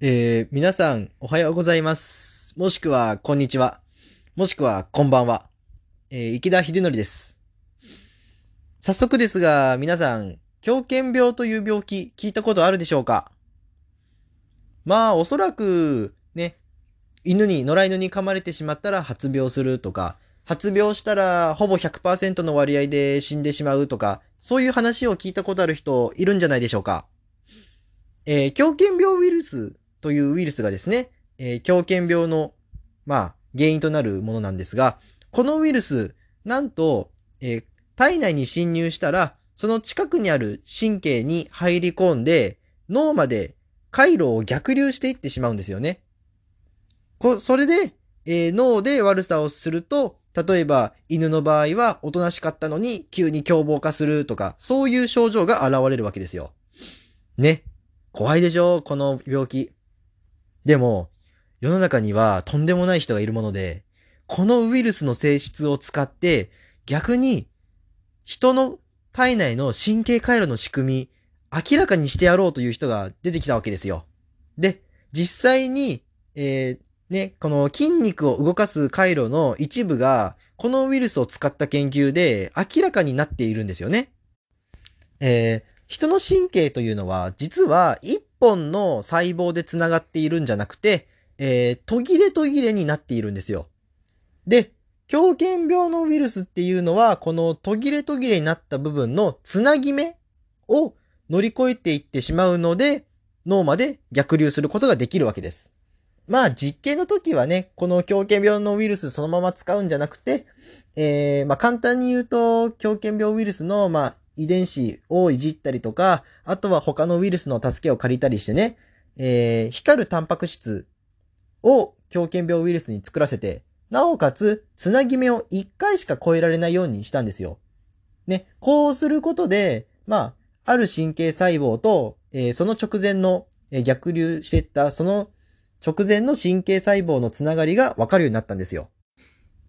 えー、皆さん、おはようございます。もしくは、こんにちは。もしくは、こんばんは。えー、池田秀則です。早速ですが、皆さん、狂犬病という病気、聞いたことあるでしょうか？まあ、おそらく、ね、犬に、野良犬に噛まれてしまったら発病するとか、発病したらほぼ100%の割合で死んでしまうとか、そういう話を聞いたことある人いるんじゃないでしょうか？えー、狂犬病ウイルスというウイルスがですね、えー、狂犬病の、まあ、原因となるものなんですが、このウイルス、なんと、えー、体内に侵入したら、その近くにある神経に入り込んで、脳まで回路を逆流していってしまうんですよね。こそれで、えー、脳で悪さをすると、例えば犬の場合はおとなしかったのに急に凶暴化するとか、そういう症状が現れるわけですよ。ね。怖いでしょ？この病気。でも、世の中にはとんでもない人がいるもので、このウイルスの性質を使って逆に人の体内の神経回路の仕組み明らかにしてやろうという人が出てきたわけですよ。で、実際に、えー、ね、この筋肉を動かす回路の一部がこのウイルスを使った研究で明らかになっているんですよね。えー、人の神経というのは実は一本の細胞で繋がっているんじゃなくて、えー、途切れ途切れになっているんですよ。で、狂犬病のウイルスっていうのは、この途切れ途切れになった部分のつなぎ目を乗り越えていってしまうので、脳まで逆流することができるわけです。まあ実験の時はね、この狂犬病のウイルスそのまま使うんじゃなくて、えー、まあ簡単に言うと、狂犬病ウイルスの、まあ遺伝子をいじったりとか、あとは他のウイルスの助けを借りたりしてね、えー、光るタンパク質を狂犬病ウイルスに作らせて、なおかつ、つなぎ目を1回しか超えられないようにしたんですよ。ね、こうすることで、まあ、ある神経細胞と、えー、その直前の、えー、逆流していったその直前の神経細胞のつながりがわかるようになったんですよ。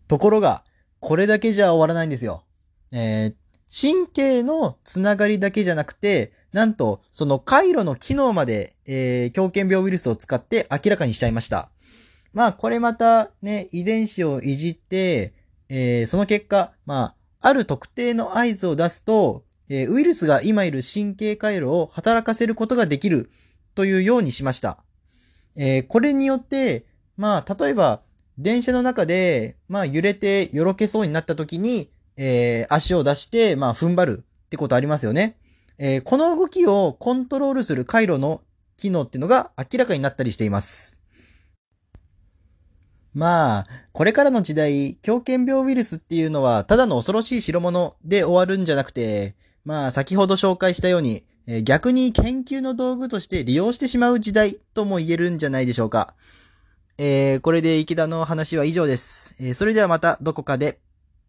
ところが、これだけじゃ終わらないんですよ。えー、神経のつながりだけじゃなくて、なんと、その回路の機能まで、えー、狂犬病ウイルスを使って明らかにしちゃいました。まあ、これまたね、遺伝子をいじって、えー、その結果、まあ、ある特定の合図を出すと、えー、ウイルスが今いる神経回路を働かせることができるというようにしました。えー、これによって、まあ、例えば、電車の中で、まあ、揺れてよろけそうになった時に、えー、足を出して、まあ、踏ん張るってことありますよね。えー、この動きをコントロールする回路の機能っていうのが明らかになったりしています。まあ、これからの時代、狂犬病ウイルスっていうのは、ただの恐ろしい代物で終わるんじゃなくて、まあ、先ほど紹介したように、え、逆に研究の道具として利用してしまう時代とも言えるんじゃないでしょうか。えー、これで池田の話は以上です。えー、それではまたどこかで。